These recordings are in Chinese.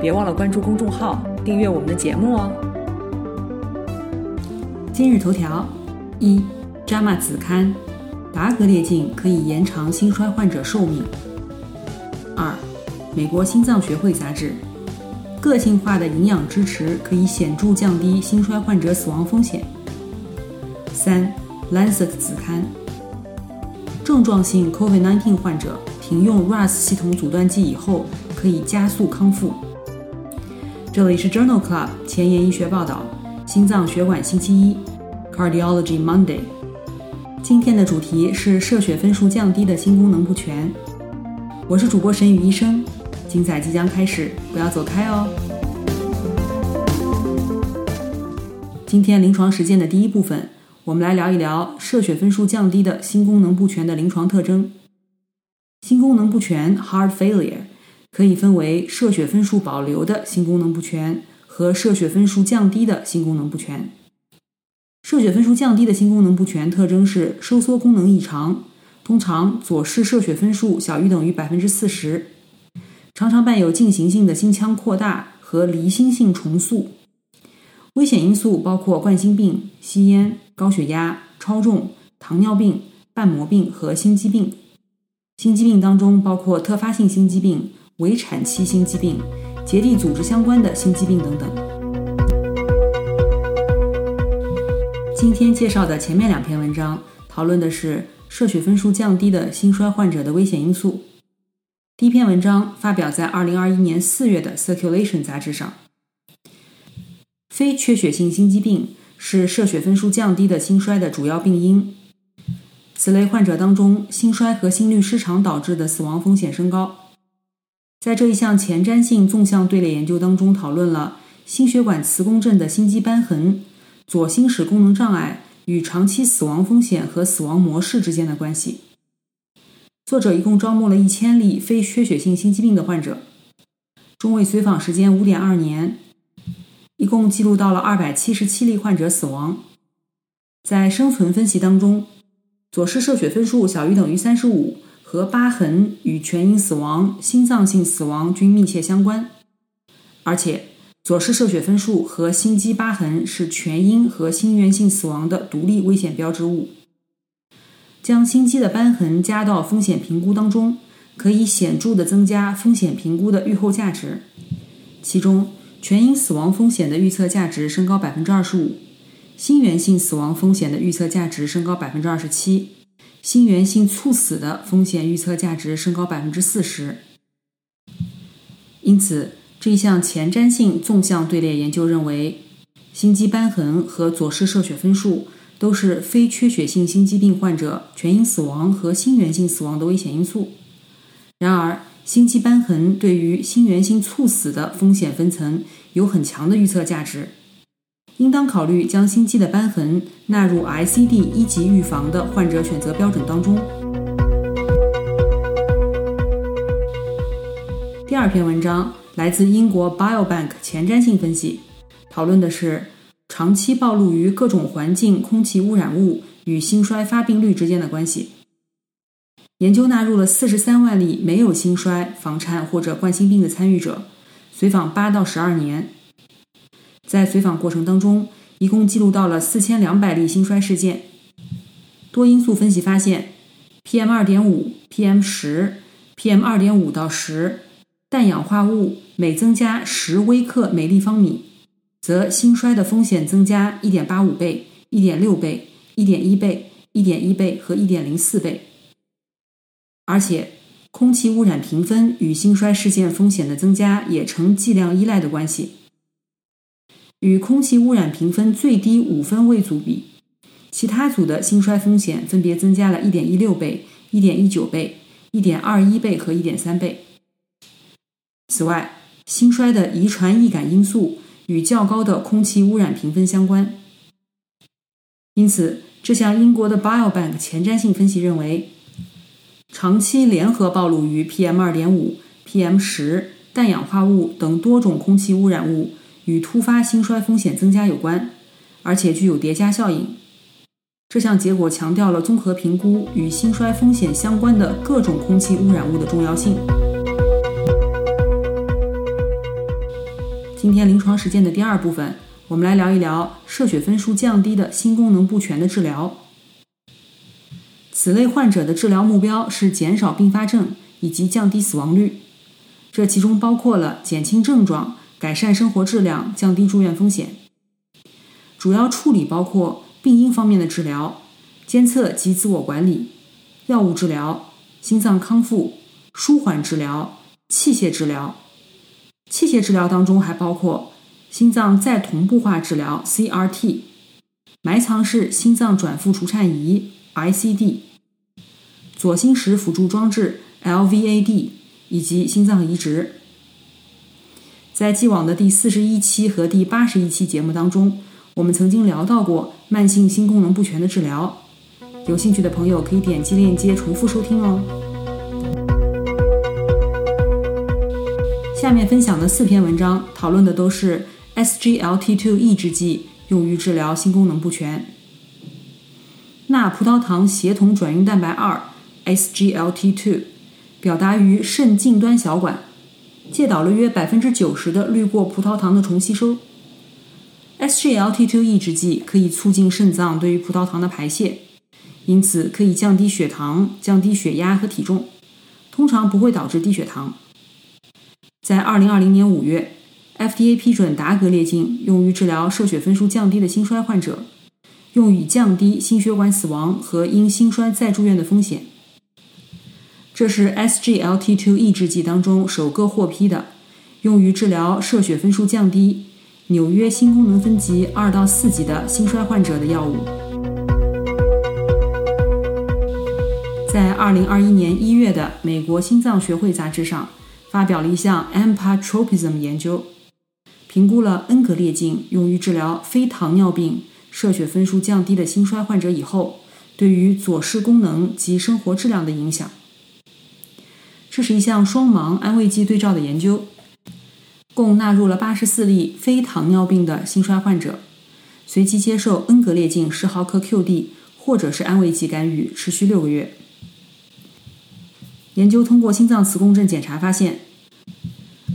别忘了关注公众号，订阅我们的节目哦。今日头条：一，JAMA 子刊，达格列净可以延长心衰患者寿命。二，美国心脏学会杂志，个性化的营养支持可以显著降低心衰患者死亡风险。三，Lancet 子刊，症状性 COVID-19 患者停用 RAS 系统阻断剂以后，可以加速康复。这里是 Journal Club 前沿医学报道，心脏血管星期一，Cardiology Monday。今天的主题是射血分数降低的心功能不全。我是主播沈宇医生，精彩即将开始，不要走开哦。今天临床实践的第一部分，我们来聊一聊射血分数降低的心功能不全的临床特征。心功能不全 （Heart Failure）。可以分为射血分数保留的心功能不全和射血分数降低的心功能不全。射血分数降低的心功能不全特征是收缩功能异常，通常左室射血分数小于等于百分之四十，常常伴有进行性的心腔扩大和离心性重塑。危险因素包括冠心病、吸烟、高血压、超重、糖尿病、瓣膜病和心肌病。心肌病当中包括特发性心肌病。围产期心肌病、结缔组织相关的心肌病等等。今天介绍的前面两篇文章讨论的是射血分数降低的心衰患者的危险因素。第一篇文章发表在2021年4月的《Circulation》杂志上。非缺血性心肌病是射血分数降低的心衰的主要病因。此类患者当中，心衰和心律失常导致的死亡风险升高。在这一项前瞻性纵向队列研究当中，讨论了心血管磁共振的心肌瘢痕、左心室功能障碍与长期死亡风险和死亡模式之间的关系。作者一共招募了一千例非缺血性心肌病的患者，中位随访时间五点二年，一共记录到了二百七十七例患者死亡。在生存分析当中，左室射血分数小于等于三十五。和疤痕与全因死亡、心脏性死亡均密切相关，而且左室射血分数和心肌疤痕是全因和心源性死亡的独立危险标志物。将心肌的瘢痕加到风险评估当中，可以显著的增加风险评估的预后价值。其中，全因死亡风险的预测价值升高百分之二十五，心源性死亡风险的预测价值升高百分之二十七。心源性猝死的风险预测价值升高百分之四十，因此这一项前瞻性纵向队列研究认为，心肌瘢痕和左室射血分数都是非缺血性心肌病患者全因死亡和心源性死亡的危险因素。然而，心肌瘢痕对于心源性猝死的风险分层有很强的预测价值。应当考虑将心肌的瘢痕纳入 ICD 一级预防的患者选择标准当中。第二篇文章来自英国 Biobank 前瞻性分析，讨论的是长期暴露于各种环境空气污染物与心衰发病率之间的关系。研究纳入了四十三万例没有心衰、房颤或者冠心病的参与者，随访八到十二年。在随访过程当中，一共记录到了四千两百例心衰事件。多因素分析发现，PM 二点五、PM 十、PM 二点五到十，氮氧化物每增加十微克每立方米，则心衰的风险增加一点八五倍、一点六倍、一点一倍、一点一倍和一点零四倍。而且，空气污染评分与心衰事件风险的增加也呈剂量依赖的关系。与空气污染评分最低五分位组比，其他组的心衰风险分别增加了1.16倍、1.19倍、1.21倍和1.3倍。此外，心衰的遗传易感因素与较高的空气污染评分相关。因此，这项英国的 Biobank 前瞻性分析认为，长期联合暴露于 PM2.5、PM10、氮氧化物等多种空气污染物与突发心衰风险增加有关，而且具有叠加效应。这项结果强调了综合评估与心衰风险相关的各种空气污染物的重要性。今天临床实践的第二部分，我们来聊一聊射血分数降低的心功能不全的治疗。此类患者的治疗目标是减少并发症以及降低死亡率，这其中包括了减轻症状、改善生活质量、降低住院风险。主要处理包括。病因方面的治疗、监测及自我管理、药物治疗、心脏康复、舒缓治疗、器械治疗。器械治疗当中还包括心脏再同步化治疗 （CRT）、埋藏式心脏转复除颤仪 （ICD）、左心室辅助装置 （LVAD） 以及心脏移植。在既往的第四十一期和第八十一期节目当中。我们曾经聊到过慢性心功能不全的治疗，有兴趣的朋友可以点击链接重复收听哦。下面分享的四篇文章讨论的都是 SGLT2 抑制剂用于治疗心功能不全。钠葡萄糖协同转运蛋白二 （SGLT2） 表达于肾近端小管，介导了约百分之九十的滤过葡萄糖的重吸收。SGLT2 抑制剂可以促进肾脏对于葡萄糖的排泄，因此可以降低血糖、降低血压和体重，通常不会导致低血糖。在2020年5月，FDA 批准达格列净用于治疗射血分数降低的心衰患者，用以降低心血管死亡和因心衰再住院的风险。这是 SGLT2 抑制剂当中首个获批的，用于治疗射血分数降低。纽约心功能分级二到四级的心衰患者的药物，在二零二一年一月的美国心脏学会杂志上发表了一项 Empatropism 研究，评估了恩格列净用于治疗非糖尿病射血分数降低的心衰患者以后对于左室功能及生活质量的影响。这是一项双盲安慰剂对照的研究。共纳入了八十四例非糖尿病的心衰患者，随机接受恩格列净十毫克 QD 或者是安慰剂干预，持续六个月。研究通过心脏磁共振检查发现，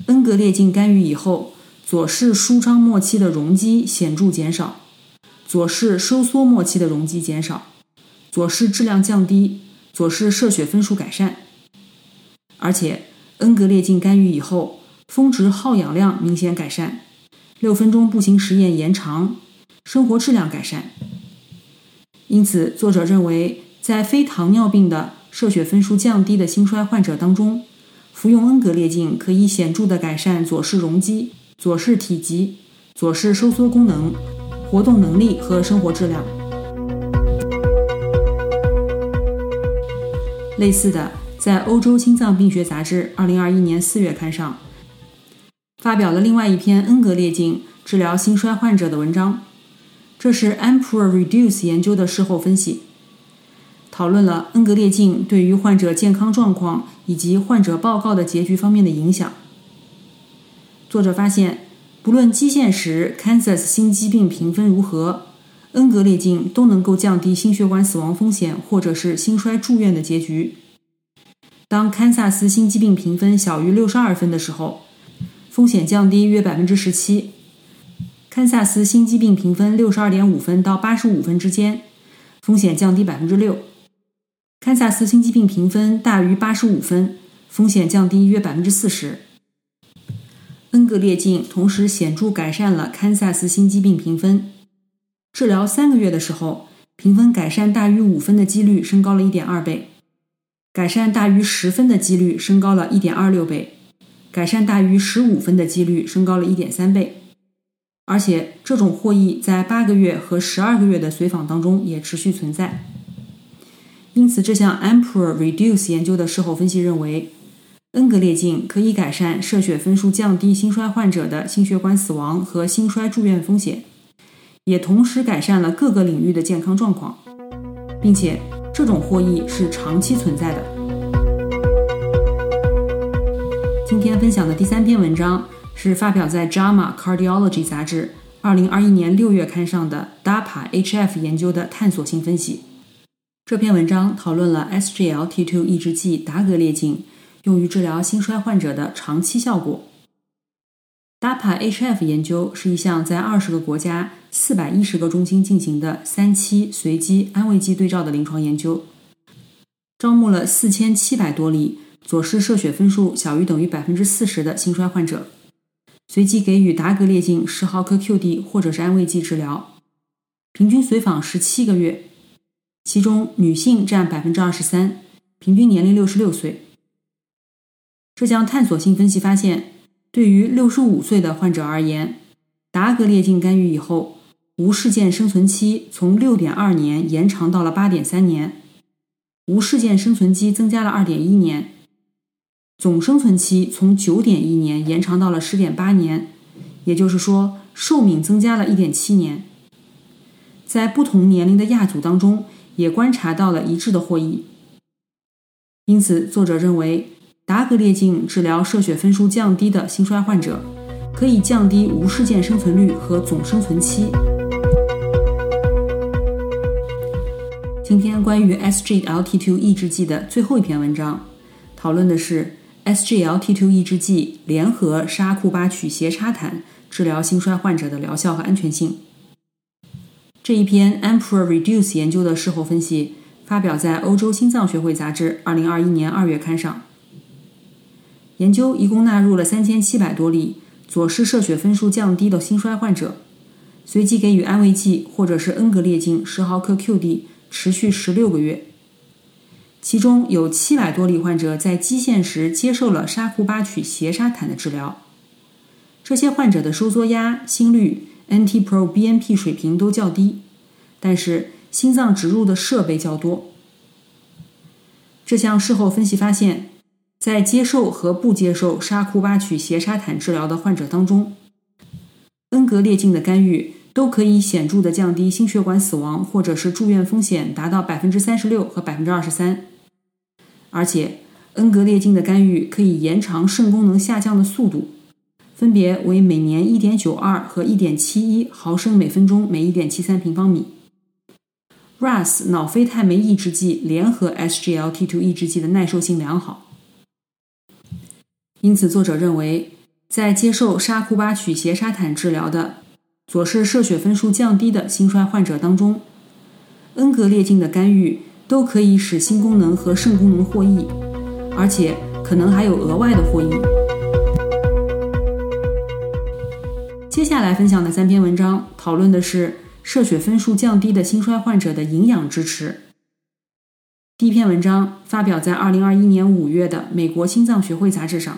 恩格列净干预以后，左室舒张末期的容积显著减少，左室收缩末期的容积减少，左室质量降低，左室射血分数改善，而且恩格列净干预以后。峰值耗氧量明显改善，六分钟步行实验延长，生活质量改善。因此，作者认为，在非糖尿病的射血分数降低的心衰患者当中，服用恩格列净可以显著的改善左室容积、左室体积、左室收缩功能、活动能力和生活质量。类似的，在欧洲心脏病学杂志二零二一年四月刊上。发表了另外一篇恩格列净治疗心衰患者的文章，这是 Emperor Reduce 研究的事后分析，讨论了恩格列净对于患者健康状况以及患者报告的结局方面的影响。作者发现，不论基线时 Kansas 心肌病评分如何，恩格列净都能够降低心血管死亡风险或者是心衰住院的结局。当堪萨斯心肌病评分小于六十二分的时候。风险降低约百分之十七，堪萨斯心肌病评分六十二点五分到八十五分之间，风险降低百分之六；堪萨斯心肌病评分大于八十五分，风险降低约百分之四十。恩格列净同时显著改善了堪萨斯心肌病评分，治疗三个月的时候，评分改善大于五分的几率升高了一点二倍，改善大于十分的几率升高了一点二六倍。改善大于十五分的几率升高了一点三倍，而且这种获益在八个月和十二个月的随访当中也持续存在。因此，这项 Emperor Reduce 研究的事后分析认为，恩格列净可以改善射血分数降低心衰患者的心血管死亡和心衰住院风险，也同时改善了各个领域的健康状况，并且这种获益是长期存在的。今天分享的第三篇文章是发表在《JAMA Cardiology》杂志二零二一年六月刊上的 DAPA-HF 研究的探索性分析。这篇文章讨论了 SGLT2 抑制剂达格列净用于治疗心衰患者的长期效果。DAPA-HF 研究是一项在二十个国家、四百一十个中心进行的三期随机安慰剂对照的临床研究，招募了四千七百多例左室射血分数小于等于百分之四十的心衰患者，随机给予达格列净十毫克 QD 或者是安慰剂治疗，平均随访十七个月。其中女性占百分之二十三，平均年龄六十六岁。这项探索性分析发现，对于六十五岁的患者而言，达格列净干预以后，无事件生存期从六点二年延长到了八点三年，无事件生存期增加了二点一年，总生存期从九点一年延长到了十点八年，也就是说，寿命增加了一点七年。在不同年龄的亚组当中。也观察到了一致的获益，因此作者认为达格列净治疗射血分数降低的心衰患者，可以降低无事件生存率和总生存期。今天关于 SGLT2 抑制剂的最后一篇文章，讨论的是 SGLT2 抑制剂联合沙库巴曲斜插坦治疗心衰患者的疗效和安全性。这一篇 Emperor Reduce 研究的事后分析发表在欧洲心脏学会杂志二零二一年二月刊上。研究一共纳入了三千七百多例左室射血分数降低的心衰患者，随即给予安慰剂或者是恩格列净十毫克 QD，持续十六个月。其中有七百多例患者在基线时接受了沙库巴曲斜沙坦的治疗，这些患者的收缩压、心率。NT-proBNP 水平都较低，但是心脏植入的设备较多。这项事后分析发现，在接受和不接受沙库巴曲斜沙坦治疗的患者当中，恩格列净的干预都可以显著的降低心血管死亡或者是住院风险，达到百分之三十六和百分之二十三。而且，恩格列净的干预可以延长肾功能下降的速度。分别为每年一点九二和一点七一毫升每分钟每一点七三平方米。RAS 脑非肽酶抑制剂联合 SGLT2 抑制剂的耐受性良好，因此作者认为，在接受沙库巴曲斜沙坦治疗的左室射血分数降低的心衰患者当中，恩格列净的干预都可以使心功能和肾功能获益，而且可能还有额外的获益。接下来分享的三篇文章讨论的是射血分数降低的心衰患者的营养支持。第一篇文章发表在二零二一年五月的美国心脏学会杂志上。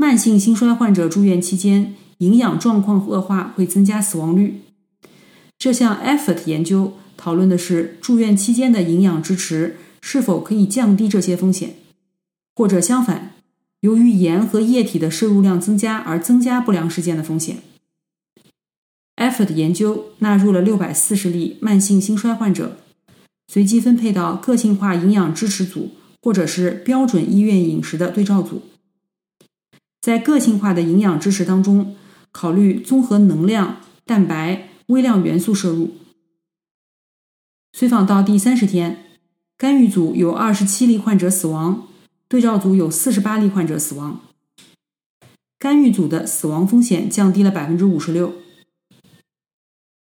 慢性心衰患者住院期间营养状况恶化会增加死亡率。这项 EFFORT 研究讨论的是住院期间的营养支持是否可以降低这些风险，或者相反。由于盐和液体的摄入量增加而增加不良事件的风险。EFFORT 研究纳入了六百四十例慢性心衰患者，随机分配到个性化营养支持组或者是标准医院饮食的对照组。在个性化的营养支持当中，考虑综合能量、蛋白、微量元素摄入。随访到第三十天，干预组有二十七例患者死亡。对照组有四十八例患者死亡，干预组的死亡风险降低了百分之五十六，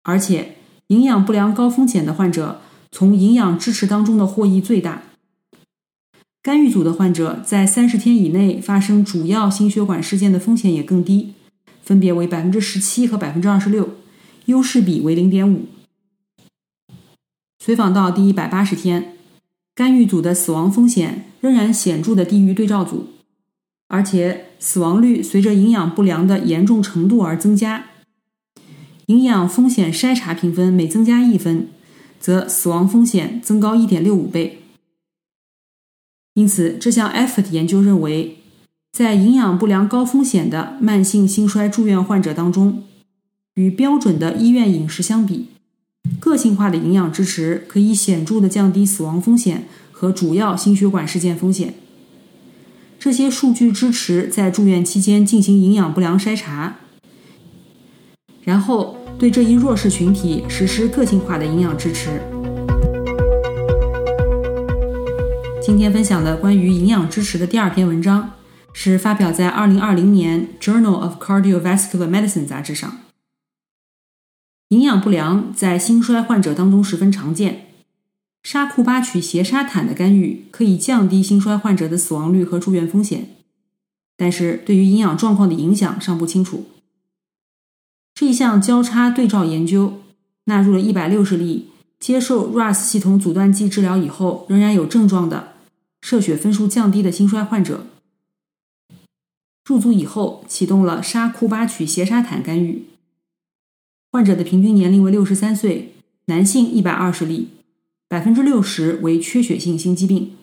而且营养不良高风险的患者从营养支持当中的获益最大。干预组的患者在三十天以内发生主要心血管事件的风险也更低，分别为百分之十七和百分之二十六，优势比为零点五。随访到第一百八十天。干预组的死亡风险仍然显著的低于对照组，而且死亡率随着营养不良的严重程度而增加。营养风险筛查评分每增加一分，则死亡风险增高一点六五倍。因此，这项 EFFORT 研究认为，在营养不良高风险的慢性心衰住院患者当中，与标准的医院饮食相比，个性化的营养支持可以显著的降低死亡风险和主要心血管事件风险。这些数据支持在住院期间进行营养不良筛查，然后对这一弱势群体实施个性化的营养支持。今天分享的关于营养支持的第二篇文章，是发表在2020年《Journal of Cardiovascular Medicine》杂志上。营养不良在心衰患者当中十分常见，沙库巴曲斜沙坦的干预可以降低心衰患者的死亡率和住院风险，但是对于营养状况的影响尚不清楚。这一项交叉对照研究纳入了160例接受 RAS 系统阻断剂治疗以后仍然有症状的。射血分数降低的心衰患者入组以后，启动了沙库巴曲斜沙坦干预。患者的平均年龄为六十三岁，男性一百二十例，百分之六十为缺血性心肌病。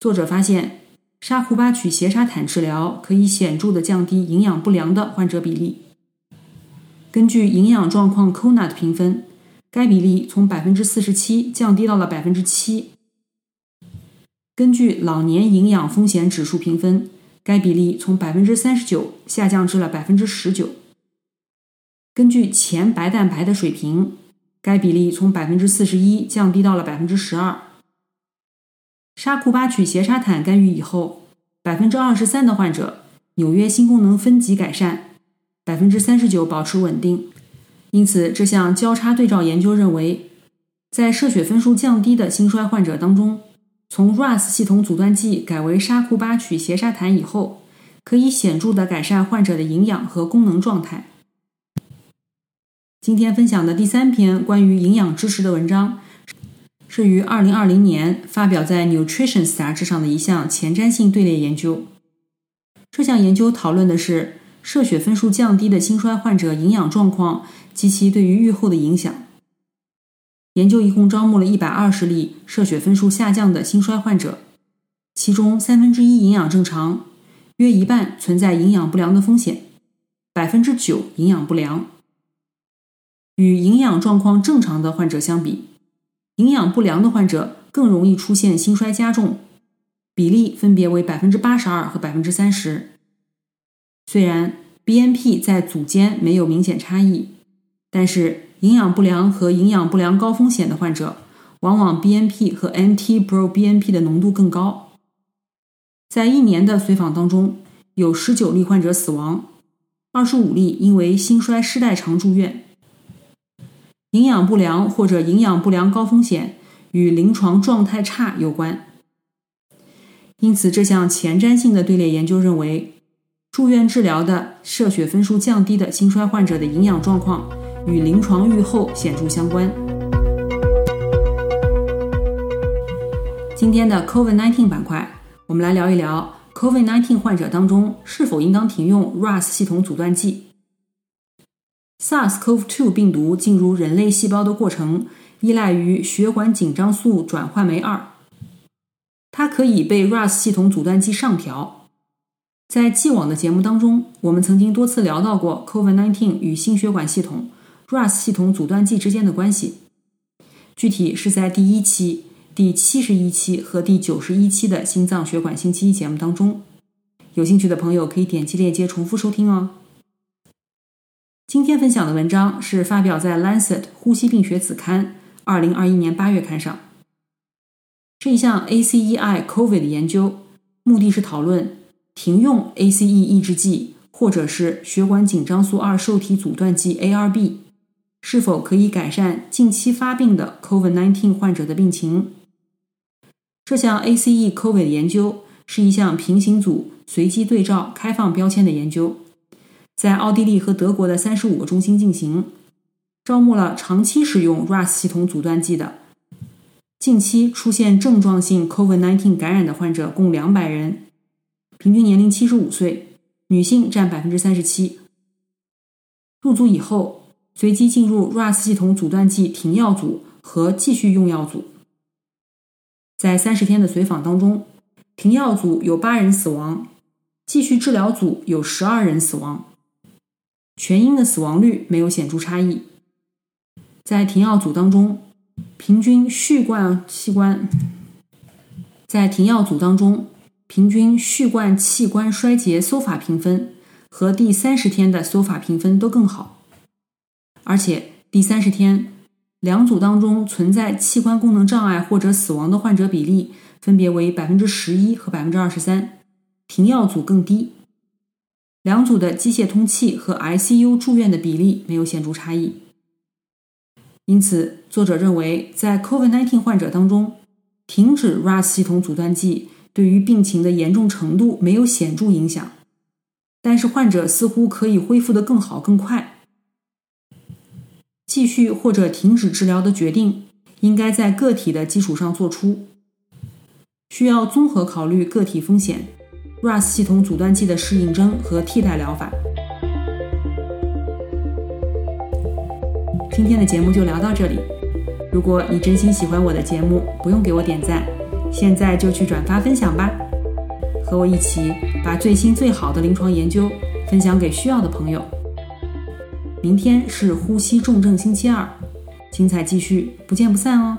作者发现，沙库巴曲斜沙坦治疗可以显著的降低营养不良的患者比例。根据营养状况 CONUT 评分，该比例从百分之四十七降低到了百分之七。根据老年营养风险指数评分，该比例从百分之三十九下降至了百分之十九。根据前白蛋白的水平，该比例从百分之四十一降低到了百分之十二。沙库巴曲斜沙坦干预以后，百分之二十三的患者纽约心功能分级改善，百分之三十九保持稳定。因此，这项交叉对照研究认为，在射血分数降低的心衰患者当中。从 RAS 系统阻断剂改为沙库巴曲斜沙坦以后，可以显著的改善患者的营养和功能状态。今天分享的第三篇关于营养支持的文章，是于2020年发表在《Nutrition》杂志上的一项前瞻性队列研究。这项研究讨论的是射血分数降低的心衰患者营养状况及其对于预后的影响。研究一共招募了一百二十例射血分数下降的心衰患者，其中三分之一营养正常，约一半存在营养不良的风险，百分之九营养不良。与营养状况正常的患者相比，营养不良的患者更容易出现心衰加重，比例分别为百分之八十二和百分之三十。虽然 BNP 在组间没有明显差异，但是。营养不良和营养不良高风险的患者，往往 BNP 和 NT-proBNP 的浓度更高。在一年的随访当中，有十九例患者死亡，二十五例因为心衰失代偿住院。营养不良或者营养不良高风险与临床状态差有关。因此，这项前瞻性的队列研究认为，住院治疗的射血分数降低的心衰患者的营养状况。与临床预后显著相关。今天的 COVID-19 板块，我们来聊一聊 COVID-19 患者当中是否应当停用 RAS 系统阻断剂。SARS-CoV-2 病毒进入人类细胞的过程依赖于血管紧张素转换酶二，它可以被 RAS 系统阻断剂上调。在既往的节目当中，我们曾经多次聊到过 COVID-19 与心血管系统。RAS 系统阻断剂之间的关系，具体是在第一期、第七十一期和第九十一期的心脏血管星期一节目当中。有兴趣的朋友可以点击链接重复收听哦。今天分享的文章是发表在《Lancet 呼吸病学子刊》二零二一年八月刊上。这一项 ACEI COVID 的研究，目的是讨论停用 ACE 抑制剂或者是血管紧张素二受体阻断剂 ARB。是否可以改善近期发病的 COVID-19 患者的病情？这项 ACE COVID 研究是一项平行组随机对照开放标签的研究，在奥地利和德国的三十五个中心进行，招募了长期使用 RAS 系统阻断剂的、近期出现症状性 COVID-19 感染的患者共两百人，平均年龄七十五岁，女性占百分之三十七。入组以后。随机进入 RAS 系统阻断剂停药组和继续用药组。在三十天的随访当中，停药组有八人死亡，继续治疗组有十二人死亡，全因的死亡率没有显著差异。在停药组当中，平均续灌器官在停药组当中，平均续灌器官衰竭搜法评分和第三十天的搜法评分都更好，而且第三十天。两组当中存在器官功能障碍或者死亡的患者比例分别为百分之十一和百分之二十三，停药组更低。两组的机械通气和 ICU 住院的比例没有显著差异。因此，作者认为在 COVID-19 患者当中，停止 RAS 系统阻断剂对于病情的严重程度没有显著影响，但是患者似乎可以恢复的更好更快。继续或者停止治疗的决定应该在个体的基础上做出，需要综合考虑个体风险、RAS 系统阻断剂的适应症和替代疗法。今天的节目就聊到这里。如果你真心喜欢我的节目，不用给我点赞，现在就去转发分享吧，和我一起把最新最好的临床研究分享给需要的朋友。明天是呼吸重症星期二，精彩继续，不见不散哦。